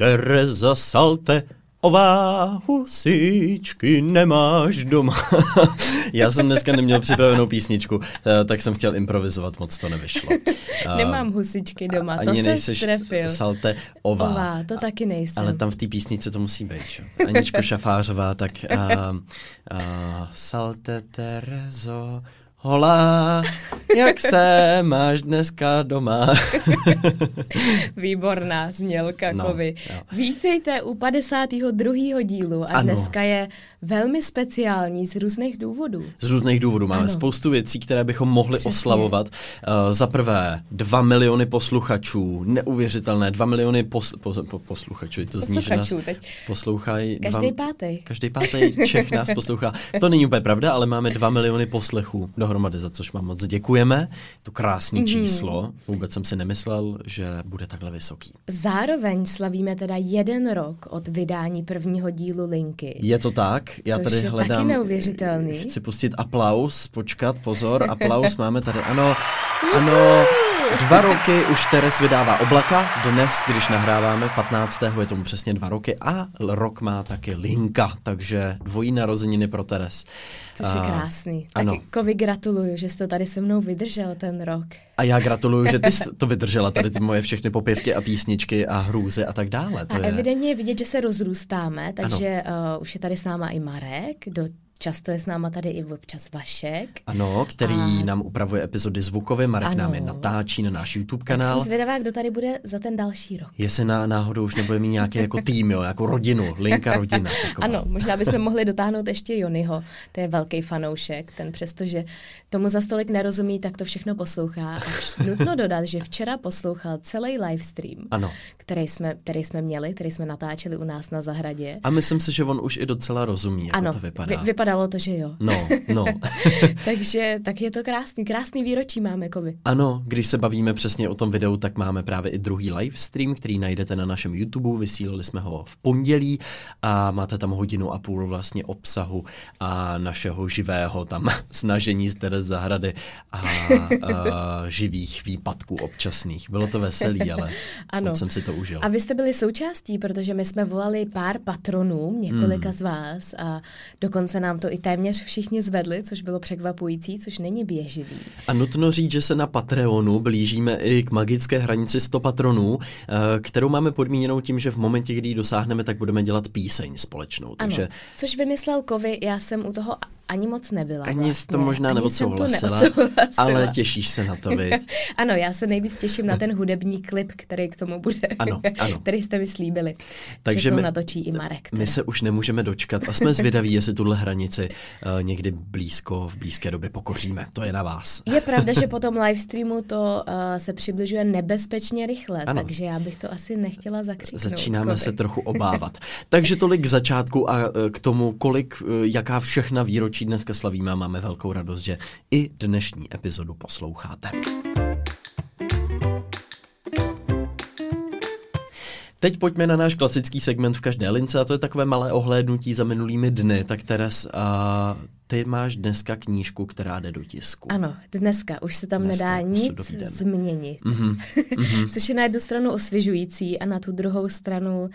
Tereza Salte, Ová husičky nemáš doma. Já jsem dneska neměl připravenou písničku, eh, tak jsem chtěl improvizovat, moc to nevyšlo. Nemám husičky doma, to Ani se strefil. Salte ová. ová. to taky nejsem. Ale tam v té písničce to musí být. Čo? Aničko Šafářová, tak uh, uh, salte Terezo, Hola, jak se máš dneska doma? Výborná znělka, no, Kovy. Jo. Vítejte u 52. dílu a ano. dneska je velmi speciální z různých důvodů. Z různých důvodů. Máme ano. spoustu věcí, které bychom mohli Přesně. oslavovat. Uh, za prvé, 2 miliony posluchačů, neuvěřitelné, 2 miliony pos, pos, pos, posluchačů. To zní, že nás teď. poslouchají. Každý dva, pátý. Každý pátý Čech nás poslouchá. To není úplně pravda, ale máme 2 miliony poslechů dohromady, za což vám moc děkujeme. To krásné mm-hmm. číslo. Vůbec jsem si nemyslel, že bude takhle vysoký. Zároveň slavíme teda jeden rok od vydání prvního dílu Linky. Je to tak. Já což tady je hledám. Taky neuvěřitelný. Chci pustit aplaus, počkat, pozor, aplaus máme tady. Ano, ano. Dva roky už Teres vydává oblaka, dnes, když nahráváme 15. je tomu přesně dva roky a rok má taky Linka, takže dvojí narozeniny pro Teres. Což je krásný. Ano. Kovi gratuluju, že jsi to tady se mnou vydržel ten rok. A já gratuluju, že ty jsi to vydržela, tady ty moje všechny popěvky a písničky a hrůzy a tak dále. To a je... evidentně je vidět, že se rozrůstáme, takže uh, už je tady s náma i Marek, do Často je s náma tady i občas Vašek. Ano, který a... nám upravuje epizody zvukově, Marek ano. nám je natáčí na náš YouTube kanál. Tak jsem zvědavá, kdo tady bude za ten další rok. Jestli na, náhodou už nebude mít nějaký jako tým, jo, jako rodinu, linka rodina. Taková. Ano, možná bychom mohli dotáhnout ještě Jonyho, to je velký fanoušek, ten přestože tomu za stolik nerozumí, tak to všechno poslouchá. A nutno dodat, že včera poslouchal celý livestream, ano. Který, jsme, který jsme měli, který jsme natáčeli u nás na zahradě. A myslím si, že on už i docela rozumí, jak ano, to vypadá. Vy, vypadá vypadalo to, že jo. No, no. Takže tak je to krásný, krásný výročí máme, Kovi. Ano, když se bavíme přesně o tom videu, tak máme právě i druhý live stream, který najdete na našem YouTube, vysílali jsme ho v pondělí a máte tam hodinu a půl vlastně obsahu a našeho živého tam snažení z té zahrady a, a živých výpadků občasných. Bylo to veselý, ale ano. jsem si to užil. A vy jste byli součástí, protože my jsme volali pár patronů, několika hmm. z vás a dokonce nám to i téměř všichni zvedli, což bylo překvapující, což není běživý. A nutno říct, že se na Patreonu blížíme i k magické hranici 100 patronů, eh, kterou máme podmíněnou tím, že v momentě, kdy ji dosáhneme, tak budeme dělat píseň společnou. Takže... Ano, což vymyslel Kovy, já jsem u toho ani moc nebyla. Ani vlastně. to možná neodsouhlasila, ale těšíš se na to, vy. ano, já se nejvíc těším na ten hudební klip, který k tomu bude, ano, ano. který jste mi slíbili, Takže že to my, natočí i Marek. Teda. My se už nemůžeme dočkat a jsme zvědaví, jestli tuhle hranici uh, někdy blízko, v blízké době pokoříme. To je na vás. je pravda, že po tom livestreamu to uh, se přibližuje nebezpečně rychle, ano. takže já bych to asi nechtěla zakřiknout. Začínáme kolik. se trochu obávat. takže tolik k začátku a uh, k tomu, kolik, uh, jaká všechna výročí výročí dneska slavíme a máme velkou radost, že i dnešní epizodu posloucháte. Teď pojďme na náš klasický segment v každé lince a to je takové malé ohlédnutí za minulými dny. Tak Teres, a ty máš dneska knížku, která jde do tisku. Ano, dneska. Už se tam dneska, nedá nic změnit. Mm-hmm. Mm-hmm. Což je na jednu stranu osvěžující a na tu druhou stranu, uh,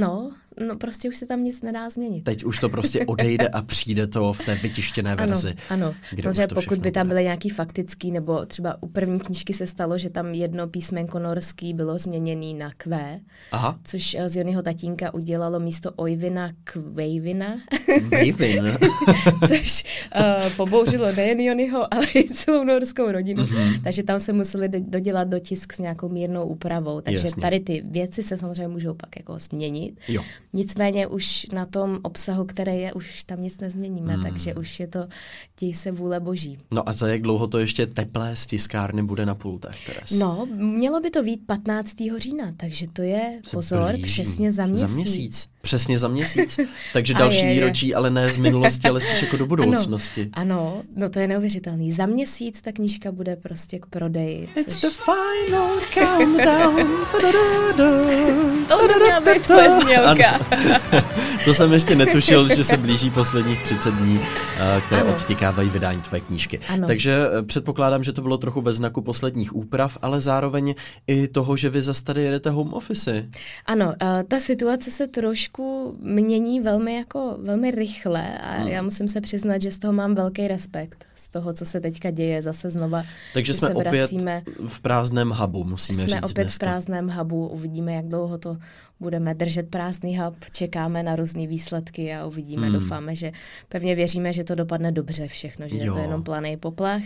no, no prostě už se tam nic nedá změnit. Teď už to prostě odejde a přijde to v té vytištěné verzi. Ano, ano. Samozřejmě pokud by tam byly nějaký faktický, nebo třeba u první knížky se stalo, že tam jedno písmenko norský bylo změněný na Q, Aha. což eh, z Jonyho tatínka udělalo místo Ojvina Kvejvina. Vejvin. což uh, pobouřilo nejen Jonyho, ale i celou norskou rodinu. Mm-hmm. Takže tam se museli dodělat dotisk s nějakou mírnou úpravou. Takže Jasně. tady ty věci se samozřejmě můžou pak jako změnit. Jo. Nicméně už na tom obsahu, který je, už tam nic nezměníme, mm. takže už je to děj se vůle boží. No a za jak dlouho to ještě teplé z tiskárny bude na pultech, Teres? No, mělo by to být 15. října, takže to je, pozor, blíží. přesně za měsíc. Za měsíc, přesně za měsíc. Takže další je, výročí, je. ale ne z minulosti, ale spíš jako do budoucnosti. Ano, ano, no to je neuvěřitelný. Za měsíc ta knížka bude prostě k prodeji. It's the final countdown. to neměla být to jsem ještě netušil, že se blíží posledních 30 dní, eh, které ano. odtikávají vydání tvé knížky. Ano. Takže eh, předpokládám, že to bylo trochu ve znaku posledních úprav, ale zároveň i toho, že vy zase tady jedete home office. Ano, ta situace se trošku mění velmi jako velmi rychle a hmm. Já musím se přiznat, že z toho mám velký respekt, z toho, co se teďka děje zase znova. Takže jsme opět vracíme, v prázdném hubu, musíme jsme říct Jsme opět dneska. v prázdném hubu, uvidíme, jak dlouho to budeme držet prázdný hub, čekáme na různé výsledky a uvidíme, hmm. doufáme, že pevně věříme, že to dopadne dobře všechno, že jo. je to jenom planý poplach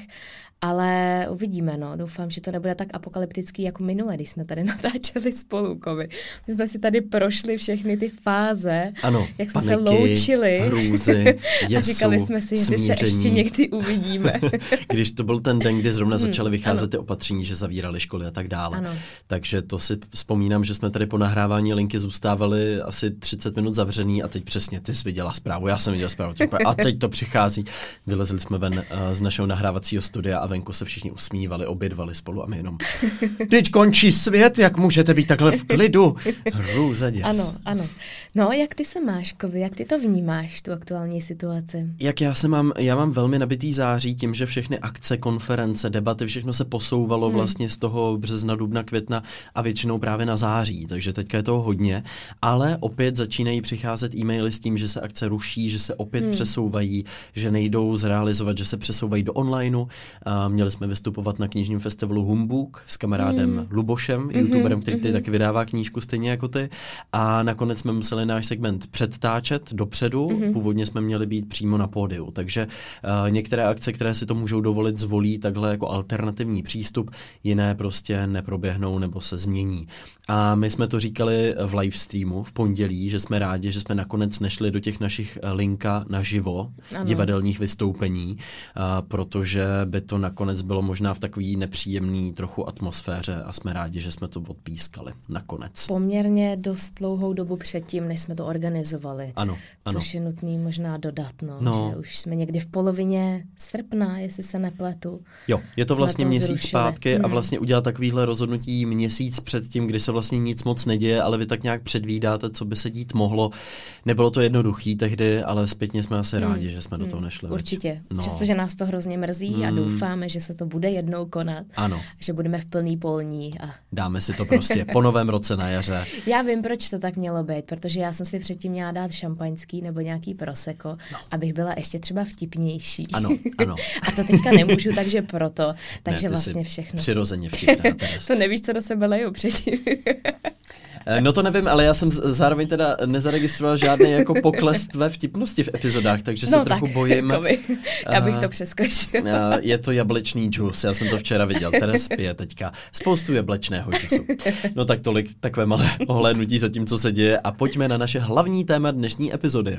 ale uvidíme, no. Doufám, že to nebude tak apokalyptický jako minule, když jsme tady natáčeli spolu, Kovi. My jsme si tady prošli všechny ty fáze, ano, jak jsme paniky, se loučili. Hrůzy, jesu, a říkali jsme si, že se ještě někdy uvidíme. když to byl ten den, kdy zrovna hmm, začaly vycházet ano. ty opatření, že zavírali školy a tak dále. Ano. Takže to si vzpomínám, že jsme tady po nahrávání linky zůstávali asi 30 minut zavřený a teď přesně ty jsi viděla zprávu, já jsem viděla zprávu. A teď to přichází. Vylezli jsme ven uh, z našeho nahrávacího studia venku se všichni usmívali, obědvali spolu a my jenom Teď končí svět, jak můžete být takhle v klidu? Hrůza děs. Ano, ano. No, jak ty se máš, Kovi, jak ty to vnímáš, tu aktuální situaci? Jak já se mám, já mám velmi nabitý září tím, že všechny akce, konference, debaty, všechno se posouvalo hmm. vlastně z toho března, dubna, května a většinou právě na září, takže teďka je toho hodně, ale opět začínají přicházet e-maily s tím, že se akce ruší, že se opět hmm. přesouvají, že nejdou zrealizovat, že se přesouvají do onlineu. Měli jsme vystupovat na knižním festivalu Humbug s kamarádem mm. Lubošem, mm-hmm, youtuberem, který mm-hmm. taky vydává knížku stejně jako ty. A nakonec jsme museli náš segment předtáčet dopředu. Mm-hmm. Původně jsme měli být přímo na pódiu. Takže uh, některé akce, které si to můžou dovolit, zvolí takhle jako alternativní přístup, jiné prostě neproběhnou nebo se změní. A my jsme to říkali v live streamu v pondělí, že jsme rádi, že jsme nakonec nešli do těch našich eh, linka naživo ano. divadelních vystoupení, uh, protože by to nakonec bylo možná v takový nepříjemný trochu atmosféře a jsme rádi, že jsme to odpískali nakonec. Poměrně dost dlouhou dobu předtím, než jsme to organizovali. Ano, ano. Což je nutný možná dodat, no, no. že už jsme někdy v polovině srpna, jestli se nepletu. Jo, je to vlastně měsíc zrušili. zpátky hmm. a vlastně udělat takovýhle rozhodnutí měsíc před tím, kdy se vlastně nic moc neděje, ale vy tak nějak předvídáte, co by se dít mohlo. Nebylo to jednoduchý tehdy, ale zpětně jsme asi hmm. rádi, že jsme hmm. do toho nešli. Určitě, no. přestože nás to hrozně mrzí hmm. a doufáme, že se to bude jednou konat. Ano. Že budeme v plný polní. A... Dáme si to prostě po novém roce na jaře. Já vím, proč to tak mělo být, protože já jsem si předtím měla dát šampaňský nebo nějaký proseko, no. abych byla ještě třeba vtipnější. Ano, ano. a to teďka nemůžu, takže proto. Takže ne, vlastně všechno. Přirozeně vtipná. to nevíš, co do sebe leju předtím. Eh, no to nevím, ale já jsem zároveň teda nezaregistroval žádný jako pokles tvé vtipnosti v epizodách, takže no se trochu tak, bojím. Jakoby. Já bych to eh, přeskočil. Eh, je to jablečný džus, já jsem to včera viděl. Teres pije teďka spoustu jablečného džusu. No tak tolik takové malé ohlédnutí za tím, co se děje a pojďme na naše hlavní téma dnešní epizody.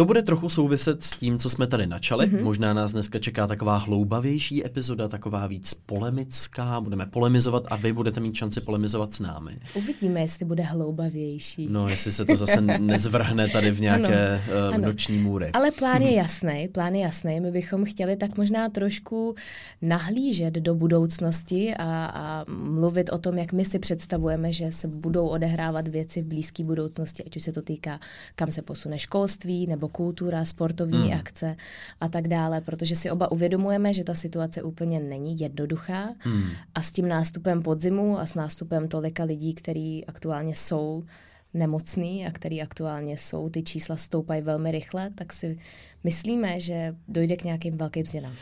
To bude trochu souviset s tím, co jsme tady načali. Mm-hmm. Možná nás dneska čeká taková hloubavější epizoda, taková víc polemická. Budeme polemizovat a vy budete mít šanci polemizovat s námi. Uvidíme, jestli bude hloubavější. No, jestli se to zase nezvrhne tady v nějaké ano, uh, noční můry. Ale plán je jasný, plán je jasný. My bychom chtěli tak možná trošku nahlížet do budoucnosti a, a mluvit o tom, jak my si představujeme, že se budou odehrávat věci v blízké budoucnosti, ať už se to týká, kam se posune školství nebo kultura, sportovní hmm. akce a tak dále, protože si oba uvědomujeme, že ta situace úplně není jednoduchá hmm. a s tím nástupem podzimu a s nástupem tolika lidí, kteří aktuálně jsou nemocný a který aktuálně jsou, ty čísla stoupají velmi rychle, tak si myslíme, že dojde k nějakým velkým změnám.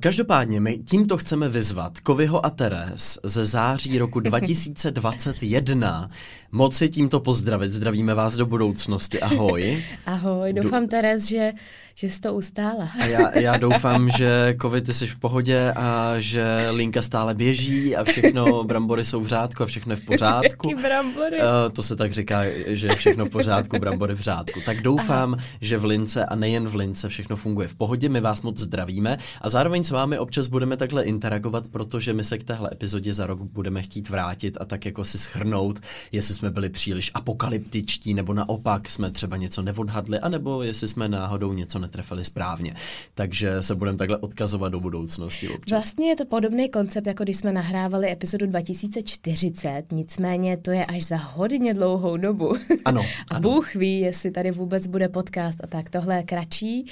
Každopádně my tímto chceme vyzvat Kovyho a Teres ze září roku 2021. Moc si tímto pozdravit, zdravíme vás do budoucnosti. Ahoj. Ahoj, doufám, Teres, že že jsi to ustála. A já, já doufám, že covid jsi v pohodě a že linka stále běží a všechno, brambory jsou v řádku a všechno je v pořádku. Jaký brambory? Uh, to se tak říká, že je všechno v pořádku, brambory v řádku. Tak doufám, Aha. že v lince a nejen v lince práce, všechno funguje v pohodě, my vás moc zdravíme a zároveň s vámi občas budeme takhle interagovat, protože my se k téhle epizodě za rok budeme chtít vrátit a tak jako si schrnout, jestli jsme byli příliš apokalyptičtí, nebo naopak jsme třeba něco neodhadli, anebo jestli jsme náhodou něco netrefili správně. Takže se budeme takhle odkazovat do budoucnosti občas. Vlastně je to podobný koncept, jako když jsme nahrávali epizodu 2040, nicméně to je až za hodně dlouhou dobu. Ano. a ano. Bůh ví, jestli tady vůbec bude podcast a tak. Tohle je kratší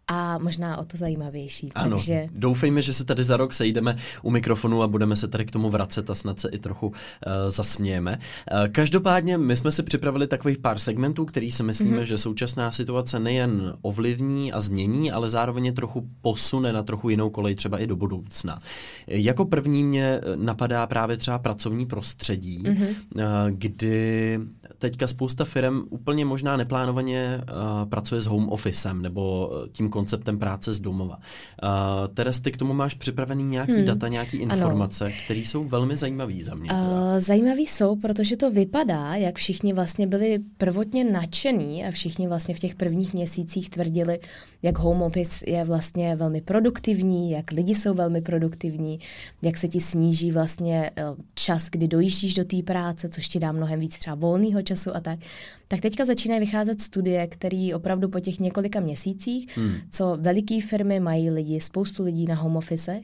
a možná o to zajímavější. Ano, takže... doufejme, že se tady za rok sejdeme u mikrofonu a budeme se tady k tomu vracet a snad se i trochu uh, zasmějeme. Uh, každopádně my jsme si připravili takových pár segmentů, který si myslíme, mm-hmm. že současná situace nejen ovlivní a změní, ale zároveň je trochu posune na trochu jinou kolej třeba i do budoucna. Jako první mě napadá právě třeba pracovní prostředí, mm-hmm. uh, kdy teďka spousta firm úplně možná neplánovaně uh, pracuje s home officem nebo tím konceptem práce z domova. Uh, Teres, ty k tomu máš připravený nějaký hmm. data, nějaký informace, které jsou velmi zajímavé za mě. Uh, zajímavý jsou, protože to vypadá, jak všichni vlastně byli prvotně nadšení a všichni vlastně v těch prvních měsících tvrdili, jak home office je vlastně velmi produktivní, jak lidi jsou velmi produktivní, jak se ti sníží vlastně eh, čas, kdy dojíždíš do té práce, což ti dá mnohem víc třeba volného času a tak. Tak teďka začínají vycházet studie, které opravdu po těch několika měsících, hmm. co veliké firmy mají lidi, spoustu lidí na home officech,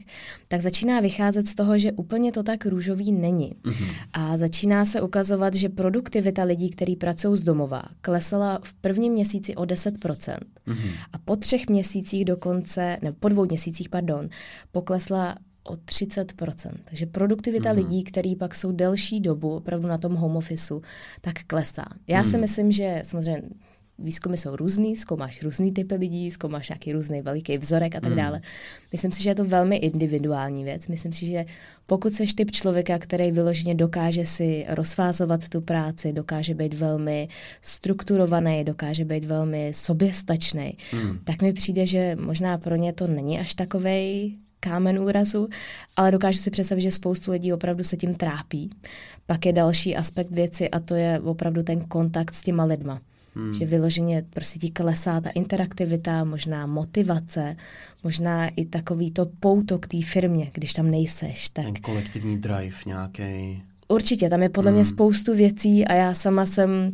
tak začíná vycházet z toho, že úplně to tak růžový není. Hmm. A začíná se ukazovat, že produktivita lidí, kteří pracují z domova, klesala v prvním měsíci o 10%. Hmm. A po třech měsících dokonce, ne, po dvou měsících, pardon, poklesla o 30%. Takže produktivita mm. lidí, kteří pak jsou delší dobu opravdu na tom home officeu, tak klesá. Já mm. si mhm. myslím, že samozřejmě výzkumy jsou různý, zkoumáš různý typy lidí, zkoumáš nějaký různý veliký vzorek a tak mm. dále. Myslím si, že je to velmi individuální věc. Myslím si, že pokud seš typ člověka, který vyloženě dokáže si rozfázovat tu práci, dokáže být velmi strukturovaný, dokáže být velmi soběstačný, mm. tak mi přijde, že možná pro ně to není až takovej kámen úrazu, ale dokážu si představit, že spoustu lidí opravdu se tím trápí. Pak je další aspekt věci a to je opravdu ten kontakt s těma lidma. Hmm. Že vyloženě prostě ti klesá ta interaktivita, možná motivace, možná i takový to pouto k té firmě, když tam nejseš. Tak... Ten kolektivní drive nějaký. Určitě, tam je podle mě hmm. spoustu věcí a já sama jsem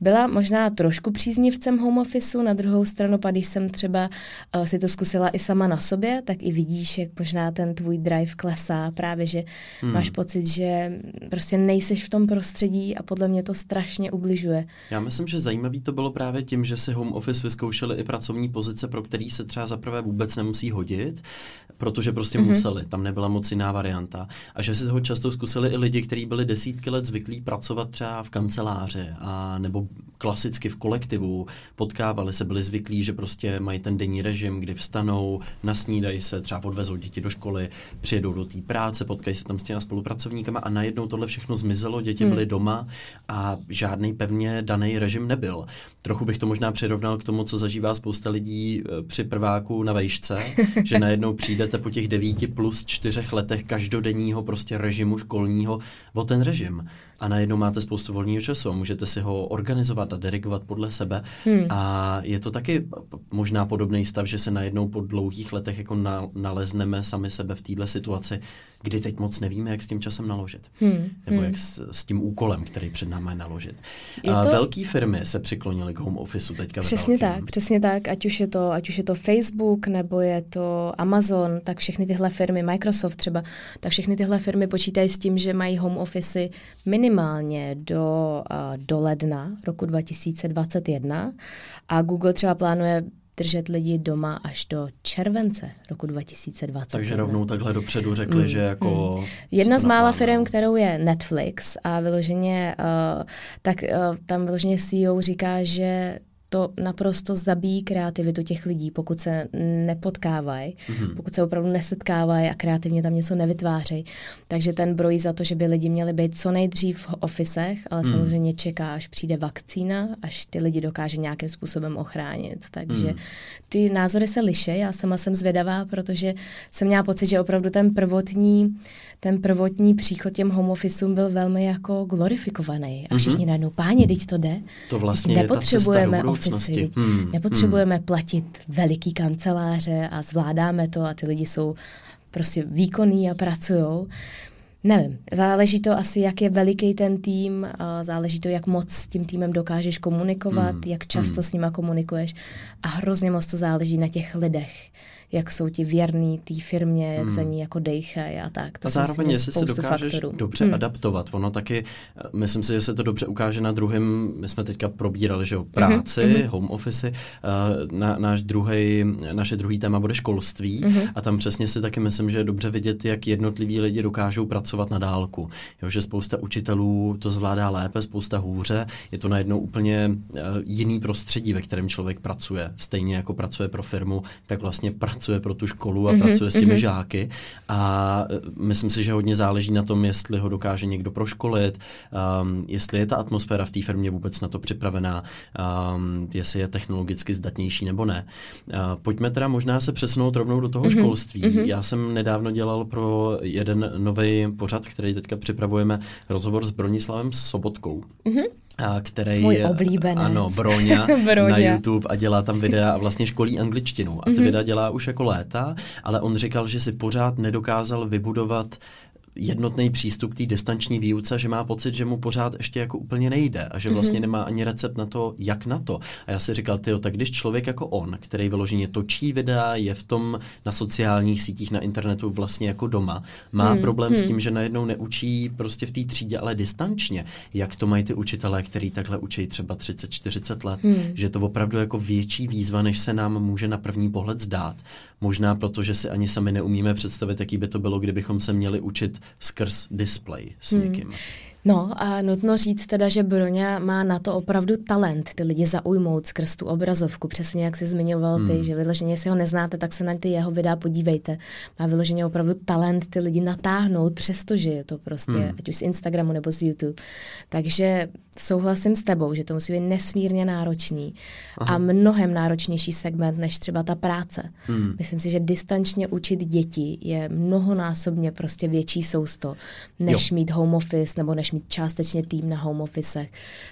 byla možná trošku příznivcem home officeu, na druhou stranu, pak když jsem třeba uh, si to zkusila i sama na sobě, tak i vidíš, jak možná ten tvůj drive klesá, právě, že hmm. máš pocit, že prostě nejseš v tom prostředí a podle mě to strašně ubližuje. Já myslím, že zajímavý to bylo právě tím, že si home office vyzkoušeli i pracovní pozice, pro který se třeba zaprvé vůbec nemusí hodit, protože prostě mm-hmm. museli, tam nebyla moc jiná varianta. A že si toho často zkusili i lidi, kteří byli desítky let zvyklí pracovat třeba v kanceláři a nebo klasicky v kolektivu, potkávali se, byli zvyklí, že prostě mají ten denní režim, kdy vstanou, nasnídají se, třeba odvezou děti do školy, přijedou do té práce, potkají se tam s těma spolupracovníkama a najednou tohle všechno zmizelo, děti hmm. byly doma a žádný pevně daný režim nebyl. Trochu bych to možná přirovnal k tomu, co zažívá spousta lidí eh, při prváku na vejšce, že najednou přijdete po těch devíti plus čtyřech letech každodenního prostě režimu školního o ten režim a najednou máte spoustu volného času. Můžete si ho organizovat a dirigovat podle sebe. Hmm. A je to taky možná podobný stav, že se najednou po dlouhých letech jako na, nalezneme sami sebe v této situaci, kdy teď moc nevíme, jak s tím časem naložit. Hmm. Nebo hmm. jak s, s tím úkolem, který před námi je naložit. Je to... Velké firmy se přiklonily k home officeu teďka. Přesně tak, přesně tak. Ať už, je to, ať už je to Facebook, nebo je to Amazon, tak všechny tyhle firmy, Microsoft třeba, tak všechny tyhle firmy počítají s tím, že mají home office minimálně do, uh, do ledna roku 2021 a Google třeba plánuje držet lidi doma až do července roku 2020. Takže rovnou takhle dopředu řekli, mm, že jako... Mm. Jedna z mála firm, kterou je Netflix a vyloženě, uh, tak uh, tam vyloženě CEO říká, že to naprosto zabíjí kreativitu těch lidí, pokud se nepotkávají, mm-hmm. pokud se opravdu nesetkávají a kreativně tam něco nevytvářejí. Takže ten brojí za to, že by lidi měli být co nejdřív v ofisech, ale mm. samozřejmě čeká, až přijde vakcína, až ty lidi dokáže nějakým způsobem ochránit. Takže mm. ty názory se liší. Já sama jsem zvědavá, protože jsem měla pocit, že opravdu ten prvotní, ten prvotní příchod těm home officeům byl velmi jako glorifikovaný. A všichni mm-hmm. najednou, páni, teď to jde. To vlastně nepotřebujeme budoucnosti. Hmm. Nepotřebujeme hmm. platit veliký kanceláře a zvládáme to a ty lidi jsou prostě výkonní a pracují. Nevím, záleží to asi, jak je veliký ten tým, záleží to, jak moc s tím týmem dokážeš komunikovat, mm. jak často mm. s nima komunikuješ a hrozně moc to záleží na těch lidech jak jsou ti věrní té firmě, jak hmm. za ní jako dejchají a tak. To a zároveň, jestli se dokážeš faktorů. dobře hmm. adaptovat. Ono taky, myslím si, že se to dobře ukáže na druhém, my jsme teďka probírali, že jo, práci, hmm. home office, na, náš druhý, naše druhý téma bude školství hmm. a tam přesně si taky myslím, že je dobře vidět, jak jednotliví lidi dokážou pracovat na dálku. Jo, že spousta učitelů to zvládá lépe, spousta hůře, je to najednou úplně uh, jiný prostředí, ve kterém člověk pracuje. Stejně jako pracuje pro firmu, tak vlastně pracuje pracuje pro tu školu a mm-hmm, pracuje s těmi mm-hmm. žáky a e, myslím si, že hodně záleží na tom, jestli ho dokáže někdo proškolit, um, jestli je ta atmosféra v té firmě vůbec na to připravená, um, jestli je technologicky zdatnější nebo ne. Uh, pojďme teda možná se přesunout rovnou do toho mm-hmm, školství. Mm-hmm. Já jsem nedávno dělal pro jeden nový pořad, který teďka připravujeme, rozhovor s Bronislavem Sobotkou. Mm-hmm který Můj oblíbenec. Ano, Broňa, Broňa na YouTube a dělá tam videa a vlastně školí angličtinu. A ty mm-hmm. videa dělá už jako léta, ale on říkal, že si pořád nedokázal vybudovat jednotný přístup k té distanční výuce, že má pocit, že mu pořád ještě jako úplně nejde a že vlastně mm-hmm. nemá ani recept na to, jak na to. A já si říkal, ty tak když člověk jako on, který vyloženě točí videa, je v tom na sociálních sítích, na internetu vlastně jako doma, má mm, problém s mhm. tím, že najednou neučí prostě v té třídě, ale distančně. Jak to mají ty učitelé, který takhle učí třeba 30-40 let, mm. že je to opravdu jako větší výzva, než se nám může na první pohled zdát. Možná proto, že si ani sami neumíme představit, jaký by to bylo, kdybychom se měli učit skrz display s hmm. No a nutno říct teda, že Broňa má na to opravdu talent ty lidi zaujmout skrz tu obrazovku, přesně jak jsi zmiňoval ty, hmm. že vyloženě, jestli ho neznáte, tak se na ty jeho videa podívejte. Má vyloženě opravdu talent ty lidi natáhnout, přestože je to prostě, hmm. ať už z Instagramu nebo z YouTube. Takže souhlasím s tebou, že to musí být nesmírně náročný Aha. a mnohem náročnější segment než třeba ta práce. Hmm. Myslím si, že distančně učit děti je mnohonásobně prostě větší sousto, než jo. mít home office nebo než mít částečně tým na home office.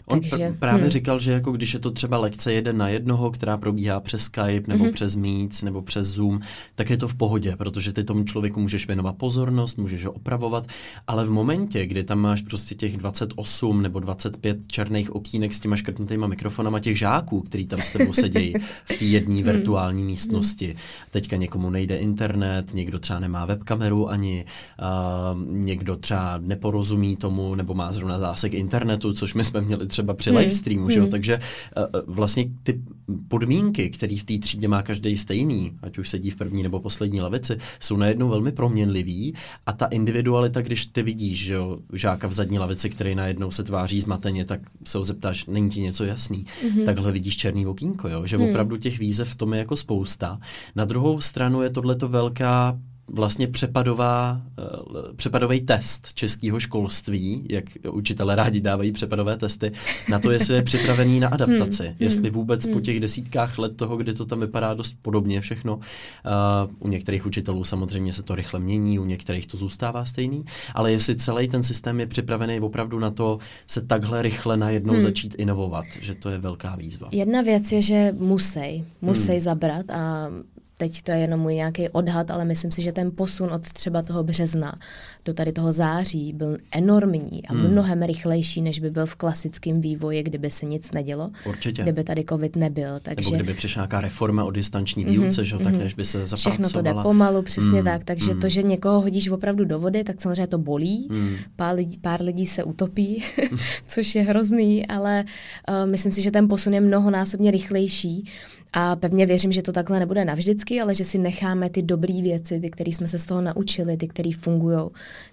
On Takže, pr- právě hmm. říkal, že jako když je to třeba lekce jeden na jednoho, která probíhá přes Skype nebo hmm. přes Meet nebo přes Zoom, tak je to v pohodě, protože ty tomu člověku můžeš věnovat pozornost, můžeš ho opravovat, ale v momentě, kdy tam máš prostě těch 28 nebo 25 černých okýnek s těma škrtnutýma mikrofonama těch žáků, který tam s tebou sedějí v té jedné hmm. virtuální hmm. místnosti. Teďka někomu nejde internet, někdo třeba nemá webkameru ani, uh, někdo třeba neporozumí tomu, nebo má zrovna zásek internetu, což my jsme měli třeba při hmm. live streamu, hmm. že Takže uh, vlastně ty podmínky, které v té třídě má každý stejný, ať už sedí v první nebo poslední lavici, jsou najednou velmi proměnlivý a ta individualita, když ty vidíš, že jo, žáka v zadní lavici, který najednou se tváří zmateně, tak se ho zeptáš, není ti něco jasný. Mm-hmm. Takhle vidíš černý okýnko, jo? že mm. opravdu těch výzev v tom je jako spousta. Na druhou stranu je tohleto velká vlastně přepadová, uh, přepadový test českého školství, jak učitelé rádi dávají přepadové testy, na to, jestli je připravený na adaptaci. Hmm. Jestli hmm, vůbec hmm. po těch desítkách let toho, kdy to tam vypadá dost podobně všechno. Uh, u některých učitelů samozřejmě se to rychle mění, u některých to zůstává stejný, ale jestli celý ten systém je připravený opravdu na to se takhle rychle najednou hmm. začít inovovat, že to je velká výzva. Jedna věc je, že musí, musí hmm. zabrat a teď to je jenom můj nějaký odhad, ale myslím si, že ten posun od třeba toho března do tady toho září byl enormní a hmm. mnohem rychlejší, než by byl v klasickém vývoji, kdyby se nic nedělo. Určitě. Kdyby tady covid nebyl. Takže... Nebo kdyby přišla nějaká reforma o distanční výuce, mm-hmm, že, tak mhm. než by se zapracovala. Všechno to jde pomalu, přesně mm, tak. Takže mm. to, že někoho hodíš opravdu do vody, tak samozřejmě to bolí. Mm. Pár, lidí, pár lidí se utopí, což je hrozný, ale uh, myslím si, že ten posun je mnohonásobně rychlejší. A pevně věřím, že to takhle nebude navždycky, ale že si necháme ty dobré věci, ty, které jsme se z toho naučili, ty, které fungují,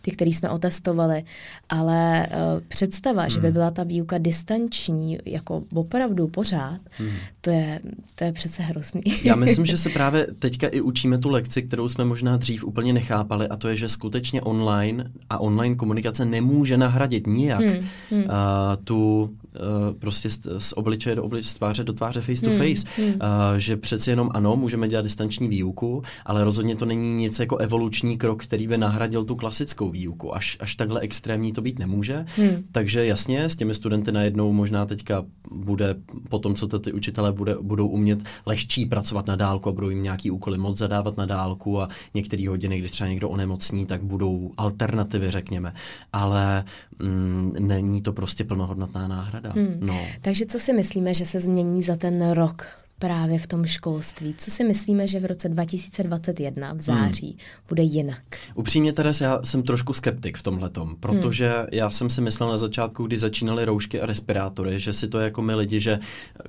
ty, které jsme otestovali. Ale uh, představa, hmm. že by hmm. byla ta výuka distanční, jako opravdu pořád, hmm. to, je, to je přece hrozný. Já myslím, že se právě teďka i učíme tu lekci, kterou jsme možná dřív úplně nechápali, a to je, že skutečně online a online komunikace nemůže nahradit nijak hmm. Hmm. Uh, tu uh, prostě z, z obličeje do obličeje, z tváře do tváře, face to hmm. face. Hmm že přeci jenom ano, můžeme dělat distanční výuku, ale rozhodně to není nic jako evoluční krok, který by nahradil tu klasickou výuku. Až, až takhle extrémní to být nemůže. Hmm. Takže jasně, s těmi studenty najednou možná teďka bude, po tom, co to ty učitelé bude, budou umět lehčí pracovat na dálku a budou jim nějaký úkoly moc zadávat na dálku a některé hodiny, když třeba někdo onemocní, tak budou alternativy, řekněme. Ale mm, není to prostě plnohodnotná náhrada. Hmm. No. Takže co si myslíme, že se změní za ten rok právě v tom školství. Co si myslíme, že v roce 2021 v září hmm. bude jinak? Upřímně, Teres, já jsem trošku skeptik v tomhle protože hmm. já jsem si myslel na začátku, kdy začínaly roušky a respirátory, že si to jako my lidi, že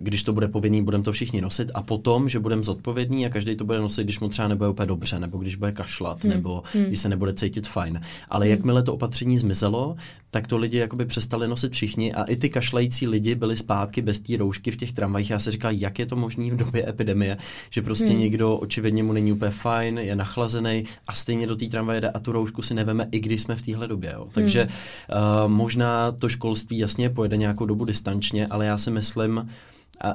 když to bude povinný, budeme to všichni nosit a potom, že budeme zodpovědní a každý to bude nosit, když mu třeba nebude úplně dobře, nebo když bude kašlat, hmm. nebo hmm. když se nebude cítit fajn. Ale hmm. jakmile to opatření zmizelo, tak to lidi jakoby přestali nosit všichni a i ty kašlající lidi byli zpátky bez té roušky v těch tramvajích. Já si říkal, jak je to možné v době epidemie, že prostě hmm. někdo očividně mu není úplně fajn, je nachlazený a stejně do té tramvaje jde a tu roušku si neveme, i když jsme v téhle době. Jo. Takže hmm. uh, možná to školství jasně pojede nějakou dobu distančně, ale já si myslím,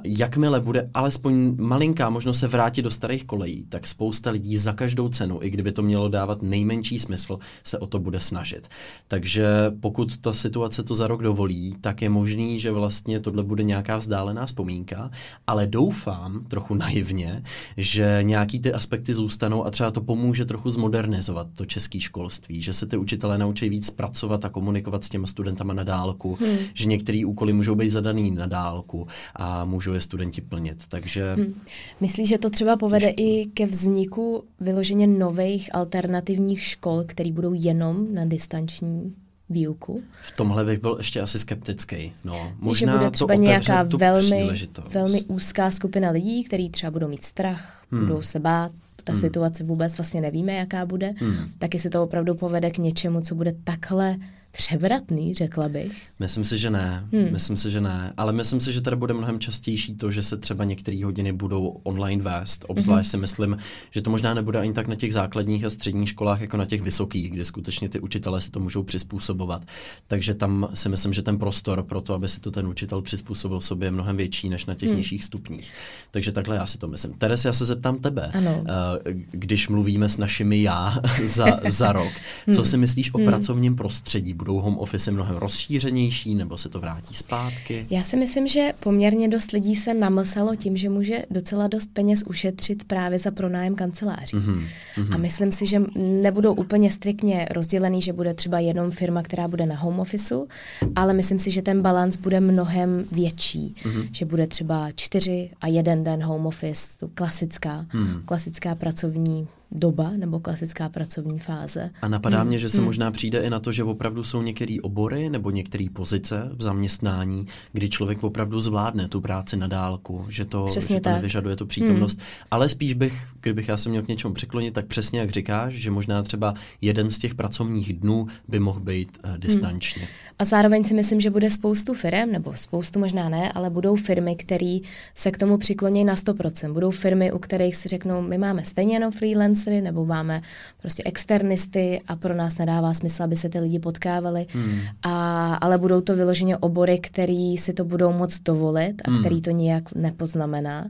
jakmile bude alespoň malinká možnost se vrátit do starých kolejí, tak spousta lidí za každou cenu, i kdyby to mělo dávat nejmenší smysl, se o to bude snažit. Takže pokud ta situace to za rok dovolí, tak je možný, že vlastně tohle bude nějaká vzdálená vzpomínka, ale doufám trochu naivně, že nějaký ty aspekty zůstanou a třeba to pomůže trochu zmodernizovat to české školství, že se ty učitelé naučí víc pracovat a komunikovat s těma studentama na dálku, hmm. že některé úkoly můžou být zadaný na dálku a můžou je studenti plnit. Takže... Hmm. Myslíš, že to třeba povede i ke vzniku vyloženě nových alternativních škol, které budou jenom na distanční výuku? V tomhle bych byl ještě asi skeptický. No, možná že bude třeba to nějaká velmi, velmi úzká skupina lidí, kteří třeba budou mít strach, hmm. budou se bát, ta hmm. situace vůbec vlastně nevíme, jaká bude, hmm. tak jestli to opravdu povede k něčemu, co bude takhle převratný, řekla bych. Myslím si, že ne. Hmm. Myslím si, že ne. Ale myslím si, že tady bude mnohem častější to, že se třeba některé hodiny budou online vést. Obzvlášť hmm. si myslím, že to možná nebude ani tak na těch základních a středních školách, jako na těch vysokých, kde skutečně ty učitelé si to můžou přizpůsobovat. Takže tam si myslím, že ten prostor pro to, aby si to ten učitel přizpůsobil sobě, je mnohem větší než na těch hmm. nižších stupních. Takže takhle já si to myslím. Teres, já se zeptám tebe. Ano. Eh, když mluvíme s našimi já za, za rok, co hmm. si myslíš o hmm. pracovním prostředí? Budou home office mnohem rozšířenější, nebo se to vrátí zpátky? Já si myslím, že poměrně dost lidí se namlsalo tím, že může docela dost peněz ušetřit právě za pronájem kanceláří. Mm-hmm. A myslím si, že nebudou úplně striktně rozdělený, že bude třeba jenom firma, která bude na home officeu, ale myslím si, že ten balans bude mnohem větší. Mm-hmm. Že bude třeba čtyři a jeden den home office, to klasická, mm. klasická pracovní doba nebo klasická pracovní fáze. A napadá hmm. mě, že se hmm. možná přijde i na to, že opravdu jsou některé obory nebo některé pozice v zaměstnání, kdy člověk opravdu zvládne tu práci na dálku, že to, přesně že to nevyžaduje tu přítomnost. Hmm. Ale spíš bych, kdybych já se měl k něčemu přiklonit, tak přesně jak říkáš, že možná třeba jeden z těch pracovních dnů by mohl být uh, distančně. Hmm. A zároveň si myslím, že bude spoustu firm, nebo spoustu možná ne, ale budou firmy, které se k tomu přikloní na 100%. Budou firmy, u kterých si řeknou, my máme stejně jenom freelancery, nebo máme prostě externisty a pro nás nedává smysl, aby se ty lidi potkávali. Hmm. A, ale budou to vyloženě obory, který si to budou moc dovolit a hmm. který to nijak nepoznamená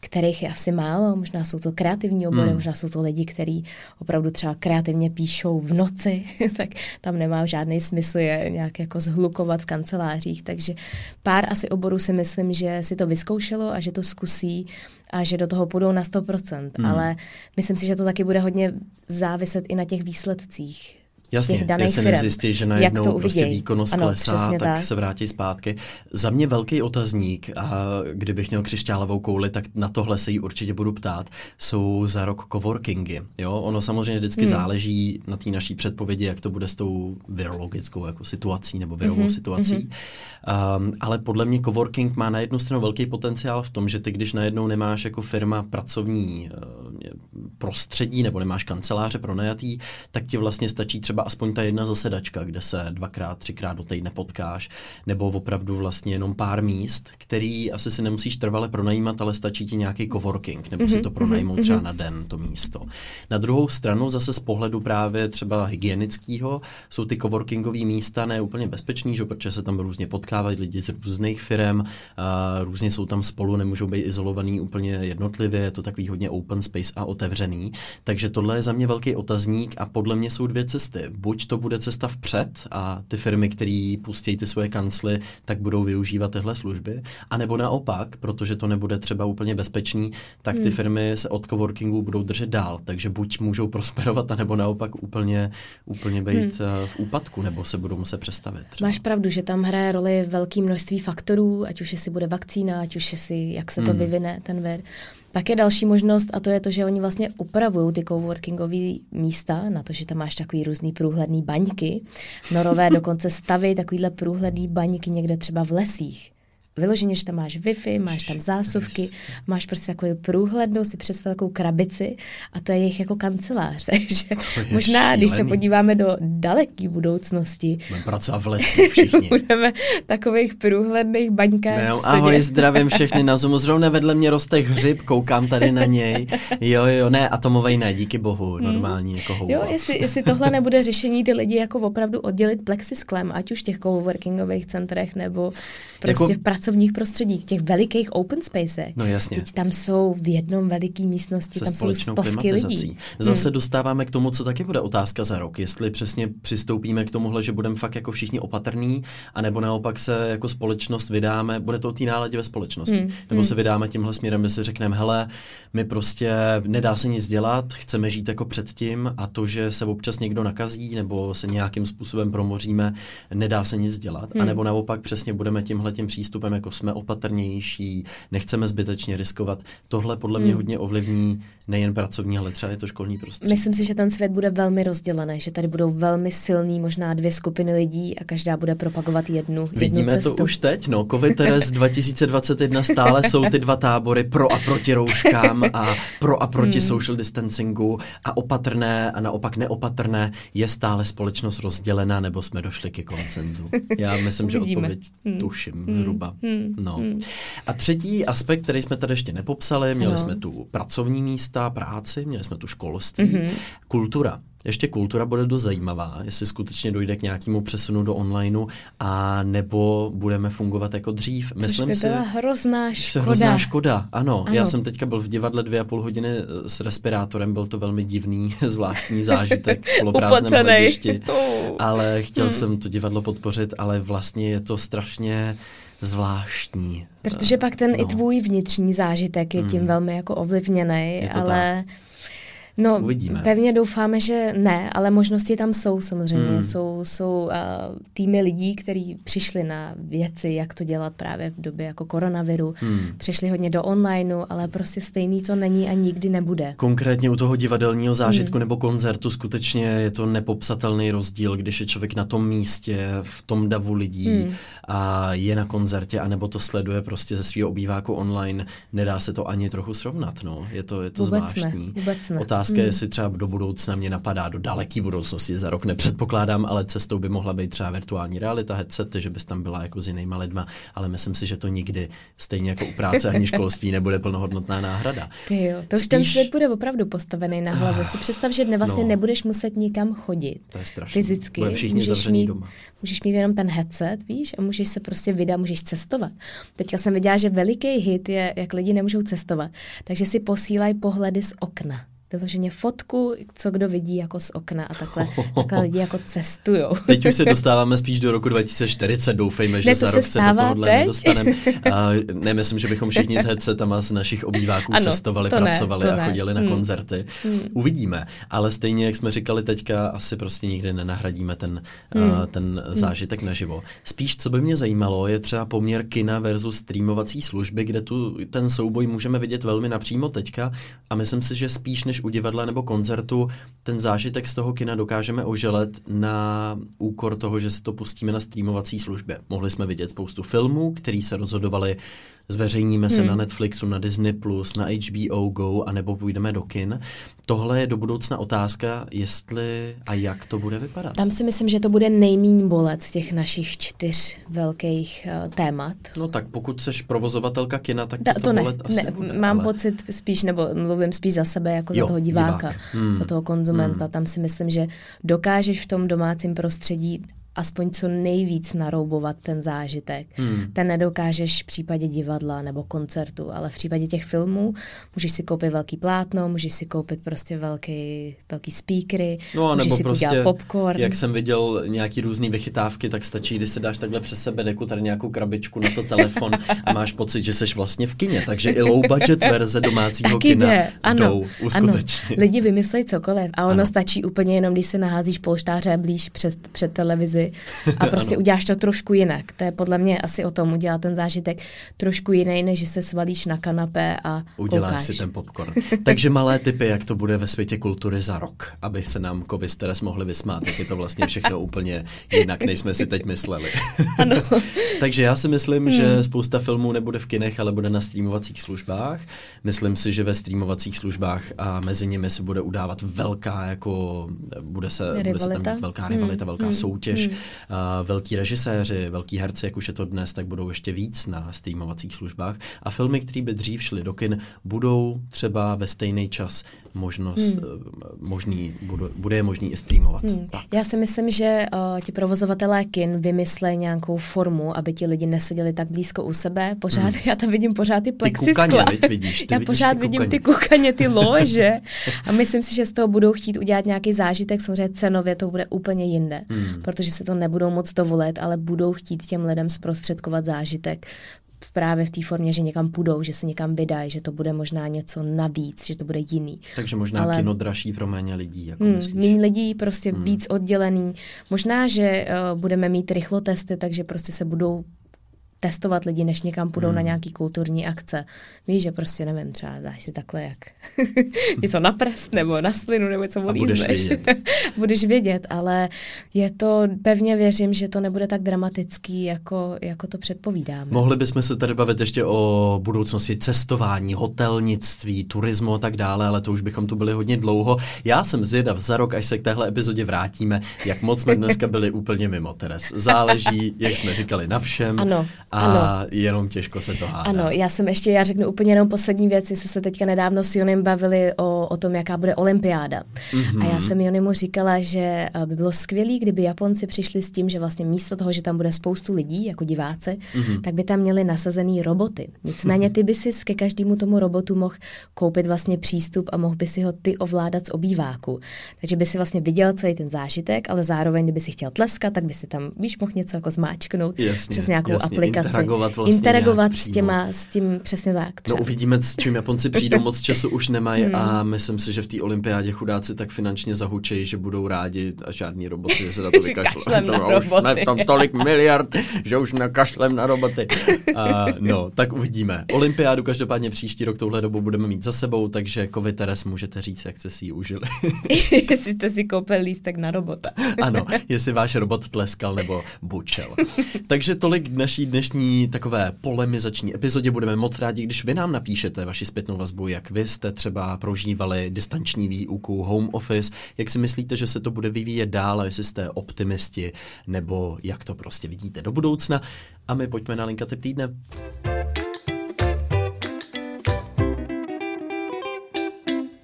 kterých je asi málo, možná jsou to kreativní obory, hmm. možná jsou to lidi, kteří opravdu třeba kreativně píšou v noci, tak tam nemá žádný smysl je nějak jako zhlukovat v kancelářích, takže pár asi oborů si myslím, že si to vyzkoušelo a že to zkusí a že do toho půjdou na 100%, hmm. ale myslím si, že to taky bude hodně záviset i na těch výsledcích Jasně, těch daných se nezjistí, že najednou prostě výkonnost ano, klesá, tak, tak se vrátí zpátky. Za mě velký otazník, a kdybych měl křišťálovou kouli, tak na tohle se jí určitě budu ptát, jsou za rok coworkingy. Jo? Ono samozřejmě vždycky hmm. záleží na té naší předpovědi, jak to bude s tou virologickou jako situací nebo virovou hmm. situací. Hmm. Um, ale podle mě coworking má na jednu stranu velký potenciál v tom, že ty, když najednou nemáš jako firma pracovní uh, prostředí nebo nemáš kanceláře pro najatý, tak ti vlastně stačí třeba třeba aspoň ta jedna zasedačka, kde se dvakrát, třikrát do týdne potkáš, nebo opravdu vlastně jenom pár míst, který asi si nemusíš trvale pronajímat, ale stačí ti nějaký coworking, nebo mm-hmm. si to pronajmout mm-hmm. třeba na den, to místo. Na druhou stranu zase z pohledu právě třeba hygienického jsou ty coworkingové místa ne úplně bezpečný, že, protože se tam různě potkávají lidi z různých firm, a různě jsou tam spolu, nemůžou být izolovaný úplně jednotlivě, je to takový hodně open space a otevřený. Takže tohle je za mě velký otazník a podle mě jsou dvě cesty. Buď to bude cesta vpřed a ty firmy, které pustí ty svoje kancly, tak budou využívat tyhle služby, anebo naopak, protože to nebude třeba úplně bezpečný, tak ty hmm. firmy se od coworkingu budou držet dál. Takže buď můžou prosperovat, anebo naopak úplně, úplně být hmm. V úpadku, nebo se budou muset přestavit. Třeba. Máš pravdu, že tam hraje roli velké množství faktorů, ať už jestli bude vakcína, ať už jestli, jak se to hmm. vyvine, ten vir. Pak je další možnost a to je to, že oni vlastně upravují ty coworkingové místa na to, že tam máš takový různý průhledný baňky. Norové dokonce staví takovýhle průhledný baňky někde třeba v lesích vyloženě, že tam máš Wi-Fi, máš tam zásuvky, máš prostě takovou průhlednou, si představ takovou krabici a to je jejich jako kancelář. Takže možná, šílený. když se podíváme do daleké budoucnosti, budeme pracovat v lese všichni. budeme takových průhledných baňkách no, Ahoj, zdravím všechny na Zoomu. Zrovna vedle mě roste hřib, koukám tady na něj. Jo, jo, ne, atomovej ne, díky bohu, hmm. normální hmm. jako houba. Jo, jestli, jestli tohle nebude řešení, ty lidi jako opravdu oddělit plexisklem, ať už v těch coworkingových centrech nebo prostě jako... v pracovních prostředích, těch velikých open spacech. No jasně. Teď tam jsou v jednom veliký místnosti, Se tam jsou stovky lidí. Zase hmm. dostáváme k tomu, co taky bude otázka za rok. Jestli přesně přistoupíme k tomuhle, že budeme fakt jako všichni opatrní, anebo naopak se jako společnost vydáme, bude to o té náladě ve společnosti. Hmm. Nebo hmm. se vydáme tímhle směrem, že si řekneme, hele, my prostě nedá se nic dělat, chceme žít jako předtím a to, že se občas někdo nakazí nebo se nějakým způsobem promoříme, nedá se nic dělat. Hmm. A nebo naopak přesně budeme tímhle tím přístupem jako jsme opatrnější, nechceme zbytečně riskovat. Tohle podle mě hmm. hodně ovlivní nejen pracovní, ale třeba je to školní prostředí. Myslím si, že ten svět bude velmi rozdělený, že tady budou velmi silní možná dvě skupiny lidí a každá bude propagovat jednu, Vidíme jednu cestu. to už teď, no. Covid Teres 2021 stále jsou ty dva tábory pro a proti rouškám a pro a proti hmm. social distancingu a opatrné a naopak neopatrné. Je stále společnost rozdělená nebo jsme došli ke koncenzu? Já myslím, že odpověď hmm. tuším hmm. zhruba. Hmm. No. Hmm. A třetí aspekt, který jsme tady ještě nepopsali, měli ano. jsme tu pracovní místa, práci, měli jsme tu školství, mm-hmm. kultura. Ještě kultura bude dost zajímavá, jestli skutečně dojde k nějakému přesunu do onlineu a nebo budeme fungovat jako dřív. Což Myslím by byla si, hrozná škoda. Hrozná škoda, ano. ano. Já jsem teďka byl v divadle dvě a půl hodiny eh, s respirátorem, byl to velmi divný, zvláštní zážitek v poloprázdném hledišti, ale chtěl hmm. jsem to divadlo podpořit, ale vlastně je to strašně zvláštní. Protože pak ten no. i tvůj vnitřní zážitek je tím hmm. velmi jako ovlivněný, ale tak. No, Uvidíme. pevně doufáme, že ne, ale možnosti tam jsou samozřejmě. Hmm. Jsou, jsou uh, týmy lidí, kteří přišli na věci, jak to dělat právě v době jako koronaviru. Hmm. Přišli hodně do onlineu, ale prostě stejný to není a nikdy nebude. Konkrétně u toho divadelního zážitku hmm. nebo koncertu skutečně je to nepopsatelný rozdíl, když je člověk na tom místě, v tom davu lidí hmm. a je na koncertě, anebo to sleduje prostě ze svého obýváku online. Nedá se to ani trochu srovnat. No. Je to, je to vůbec zvláštní. Ne, vůbec ne. Otázka otázka, hmm. jestli třeba do budoucna mě napadá, do daleké budoucnosti, za rok nepředpokládám, ale cestou by mohla být třeba virtuální realita, headset, že bys tam byla jako s jinýma lidma, ale myslím si, že to nikdy, stejně jako u práce ani školství, nebude plnohodnotná náhrada. Ty jo, to Spíš... už ten svět bude opravdu postavený na hlavu. Si představ, že dne vlastně no, nebudeš muset nikam chodit. To je strašné. Fyzicky. Bude všichni můžeš mít, doma. Můžeš mít jenom ten headset, víš, a můžeš se prostě vydat, můžeš cestovat. Teďka jsem viděla, že veliký hit je, jak lidi nemůžou cestovat, takže si posílají pohledy z okna vyloženě fotku, co kdo vidí jako z okna a takhle, takhle lidi jako cestujou. Teď už se dostáváme spíš do roku 2040, doufejme, že ne, za rok se do tohohle nedostaneme. nemyslím, že bychom všichni s headsetama z našich obýváků ano, cestovali, pracovali ne, a chodili ne. na hmm. koncerty. Hmm. Uvidíme, ale stejně, jak jsme říkali teďka, asi prostě nikdy nenahradíme ten, hmm. uh, ten hmm. zážitek hmm. naživo. Spíš, co by mě zajímalo, je třeba poměr kina versus streamovací služby, kde tu ten souboj můžeme vidět velmi napřímo teďka a myslím si, že spíš než u divadla nebo koncertu ten zážitek z toho kina dokážeme oželet na úkor toho, že si to pustíme na streamovací službě. Mohli jsme vidět spoustu filmů, který se rozhodovali zveřejníme se hmm. na Netflixu, na Disney+, na HBO Go, anebo půjdeme do kin. Tohle je do budoucna otázka, jestli a jak to bude vypadat. Tam si myslím, že to bude nejmín bolet z těch našich čtyř velkých uh, témat. No tak pokud seš provozovatelka kina, tak da, to, to ne, bolet asi ne, bude, Mám ale... pocit spíš, nebo mluvím spíš za sebe jako jo, za toho diváka, divák. hmm. za toho konzumenta. Hmm. Tam si myslím, že dokážeš v tom domácím prostředí aspoň co nejvíc naroubovat ten zážitek. Hmm. Ten nedokážeš v případě divadla nebo koncertu, ale v případě těch filmů můžeš si koupit velký plátno, můžeš si koupit prostě velký, velký speakery, no, můžeš nebo si prostě, udělat popcorn. Jak jsem viděl nějaký různý vychytávky, tak stačí, když si dáš takhle přes sebe deku, tady nějakou krabičku na to telefon a máš pocit, že jsi vlastně v kině. Takže i low budget verze domácího Taky kina jde. Ano, jdou uskutečně. Ano. Lidi vymyslejí cokoliv a ono ano. stačí úplně jenom, když si naházíš polštáře blíž před, před televizi a prostě uděláš to trošku jinak. To je podle mě asi o tom udělat ten zážitek trošku jiný, než že se svalíš na kanapé a Uděláš koukáš. si ten popcorn. Takže malé typy, jak to bude ve světě kultury za rok, aby se nám kovis teraz mohli vysmát, jak je to vlastně všechno úplně jinak, než jsme si teď mysleli. Ano. Takže já si myslím, hmm. že spousta filmů nebude v kinech, ale bude na streamovacích službách. Myslím si, že ve streamovacích službách a mezi nimi se bude udávat velká, jako bude se, bude se tam velká rivalita, hmm. velká hmm. soutěž. Hmm velký režiséři, velký herci, jak už je to dnes, tak budou ještě víc na streamovacích službách. A filmy, které by dřív šly do kin, budou třeba ve stejný čas možnost, hmm. Eh, možný, bude, bude je možný i streamovat. Hmm. Tak. Já si myslím, že uh, ti provozovatelé kin vymyslí nějakou formu, aby ti lidi neseděli tak blízko u sebe. Pořád, hmm. já tam vidím pořád ty plexiskla. Ty kukaně, vidíš, ty já vidíš pořád ty vidím ty kukaně, ty lože. A myslím si, že z toho budou chtít udělat nějaký zážitek. Samozřejmě cenově to bude úplně jinde, hmm. protože se to nebudou moc dovolit, ale budou chtít těm lidem zprostředkovat zážitek právě v té formě, že někam půjdou, že se někam vydají, že to bude možná něco navíc, že to bude jiný. Takže možná Ale... kino dražší pro méně lidí, jako hmm, Méně lidí, prostě hmm. víc oddělený. Možná, že uh, budeme mít rychlotesty, takže prostě se budou testovat lidi, než někam půjdou hmm. na nějaký kulturní akce. Víš, že prostě nevím, třeba dáš si takhle jak něco na prst nebo na slinu nebo co budeš vědět. budeš vědět, ale je to, pevně věřím, že to nebude tak dramatický, jako, jako to předpovídáme. Mohli bychom se tady bavit ještě o budoucnosti cestování, hotelnictví, turismu a tak dále, ale to už bychom tu byli hodně dlouho. Já jsem zvědav za rok, až se k téhle epizodě vrátíme, jak moc jsme dneska byli úplně mimo, Teres. Záleží, jak jsme říkali, na všem. Ano a ano. jenom těžko se to hádá. Ano, já jsem ještě, já řeknu úplně jenom poslední věc, jsme se teďka nedávno s Jonem bavili o, o tom, jaká bude olympiáda. Mm-hmm. A já jsem Jonimu říkala, že eh, by bylo skvělé, kdyby Japonci přišli s tím, že vlastně místo toho, že tam bude spoustu lidí, jako diváci, mm-hmm. tak by tam měli nasazený roboty. Nicméně ty by si ke každému tomu robotu mohl koupit vlastně přístup a mohl by si ho ty ovládat z obýváku. Takže by si vlastně viděl celý ten zážitek, ale zároveň, kdyby si chtěl tleskat, tak by si tam, víš, mohl něco jako zmáčknout jasně, přes nějakou jasně, aplikaci interagovat vlastně Interagovat s, těma, s tím přesně tak. No, třeba. No uvidíme, s čím Japonci přijdou, moc času už nemají hmm. a myslím si, že v té olympiádě chudáci tak finančně zahučejí, že budou rádi a žádný roboty se na to vykašlou. no, už jsme tam tolik miliard, že už nakašlem na roboty. A, no, tak uvidíme. Olympiádu každopádně příští rok touhle dobu budeme mít za sebou, takže Kovi Teres můžete říct, jak jste si ji užili. jestli jste si koupil lístek na robota. ano, jestli váš robot tleskal nebo bučel. takže tolik naší dnešní dnešní takové polemizační epizodě budeme moc rádi, když vy nám napíšete vaši zpětnou vazbu, jak vy jste třeba prožívali distanční výuku, home office, jak si myslíte, že se to bude vyvíjet dál, jestli jste optimisti, nebo jak to prostě vidíte do budoucna. A my pojďme na linka typ týdne.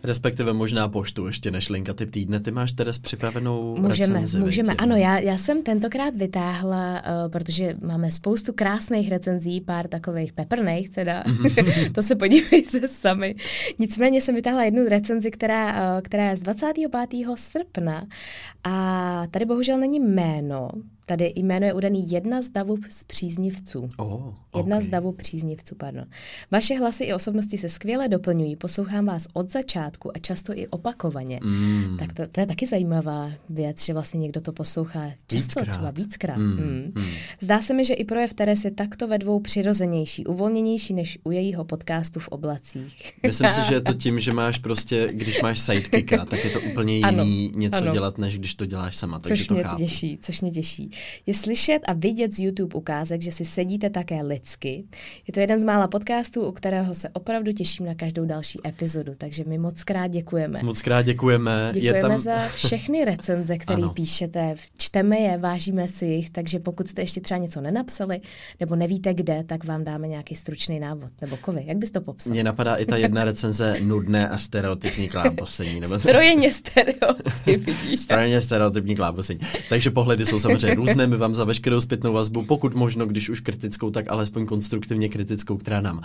Respektive možná poštu ještě než linka typ týdne. Ty máš teda připravenou Můžeme, recenzi, můžeme. Ano, já, já jsem tentokrát vytáhla, uh, protože máme spoustu krásných recenzí, pár takových peprných teda. to se podívejte sami. Nicméně jsem vytáhla jednu recenzi, která, uh, která je z 25. srpna a tady bohužel není jméno, Tady jméno je udaný jedna z davu z příznivců. Oh, okay. Jedna z davu příznivců, pardon. Vaše hlasy i osobnosti se skvěle doplňují, poslouchám vás od začátku a často i opakovaně. Mm. Tak to, to je taky zajímavá věc, že vlastně někdo to poslouchá často, víckrát. třeba víckrát. Mm. Mm. Mm. Zdá se mi, že i projev Teres je takto ve dvou přirozenější, uvolněnější než u jejího podcastu v oblacích. Myslím si, že je to tím, že máš prostě, když máš sidekicka, tak je to úplně jiný ano, něco ano. dělat, než když to děláš sama. Takže což to mě chápu. těší, což mě těší. Je slyšet a vidět z YouTube ukázek, že si sedíte také lidsky. Je to jeden z mála podcastů, u kterého se opravdu těším na každou další epizodu, takže my moc krát děkujeme. Moc krát děkujeme. Děkujeme je tam... za všechny recenze, které píšete. Čteme je, vážíme si jich, takže pokud jste ještě třeba něco nenapsali nebo nevíte kde, tak vám dáme nějaký stručný návod. Nebo kovy, jak bys to popsal? Mně napadá i ta jedna recenze nudné a stereotypní klábosení. Nebo... Strojeně stereotypní. Strojeně stereotypní klábosení. Takže pohledy jsou samozřejmě různé. My vám za veškerou zpětnou vazbu, pokud možno, když už kritickou, tak alespoň konstruktivně kritickou, která nám uh,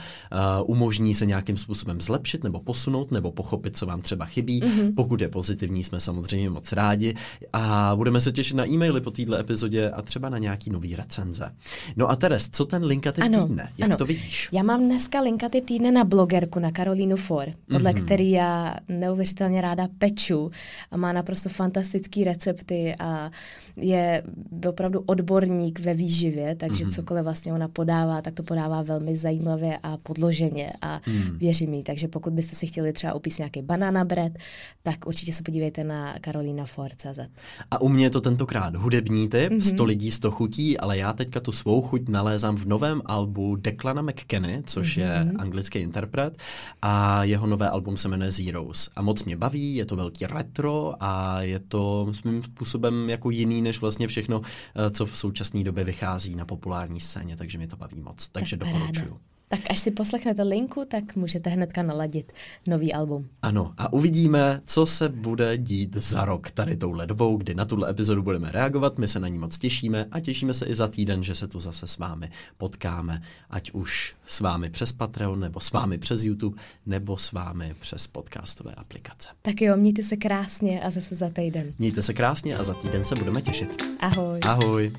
umožní se nějakým způsobem zlepšit nebo posunout nebo pochopit, co vám třeba chybí. Mm-hmm. Pokud je pozitivní, jsme samozřejmě moc rádi a budeme se těšit na e-maily po této epizodě a třeba na nějaký nový recenze. No a Teres, co ten linka typ ano, týdne? Jak ano. to vidíš? Já mám dneska linka typ týdne na blogerku, na Karolínu For, podle mm-hmm. který já neuvěřitelně ráda peču a má naprosto fantastické recepty a je opravdu odborník ve výživě, takže mm-hmm. cokoliv vlastně ona podává, tak to podává velmi zajímavě a podloženě a mm. věřím jí. Takže pokud byste si chtěli třeba upíst nějaký banana bread, tak určitě se podívejte na Karolina For.cz. A u mě je to tentokrát hudební typ, mm-hmm. 100 lidí, 100 chutí, ale já teďka tu svou chuť nalézám v novém albu Declana McKenny, což mm-hmm. je mhm. anglický interpret a jeho nové album se jmenuje Zeros. A moc mě baví, je to velký retro a je to svým způsobem jako jiný než vlastně všechno, co v současné době vychází na populární scéně, takže mě to baví moc. Takže tak doporučuju. Tak až si poslechnete linku, tak můžete hnedka naladit nový album. Ano, a uvidíme, co se bude dít za rok tady touhle dobou, kdy na tuhle epizodu budeme reagovat. My se na ní moc těšíme a těšíme se i za týden, že se tu zase s vámi potkáme, ať už s vámi přes Patreon, nebo s vámi přes YouTube, nebo s vámi přes podcastové aplikace. Tak jo, mějte se krásně a zase za týden. Mějte se krásně a za týden se budeme těšit. Ahoj. Ahoj.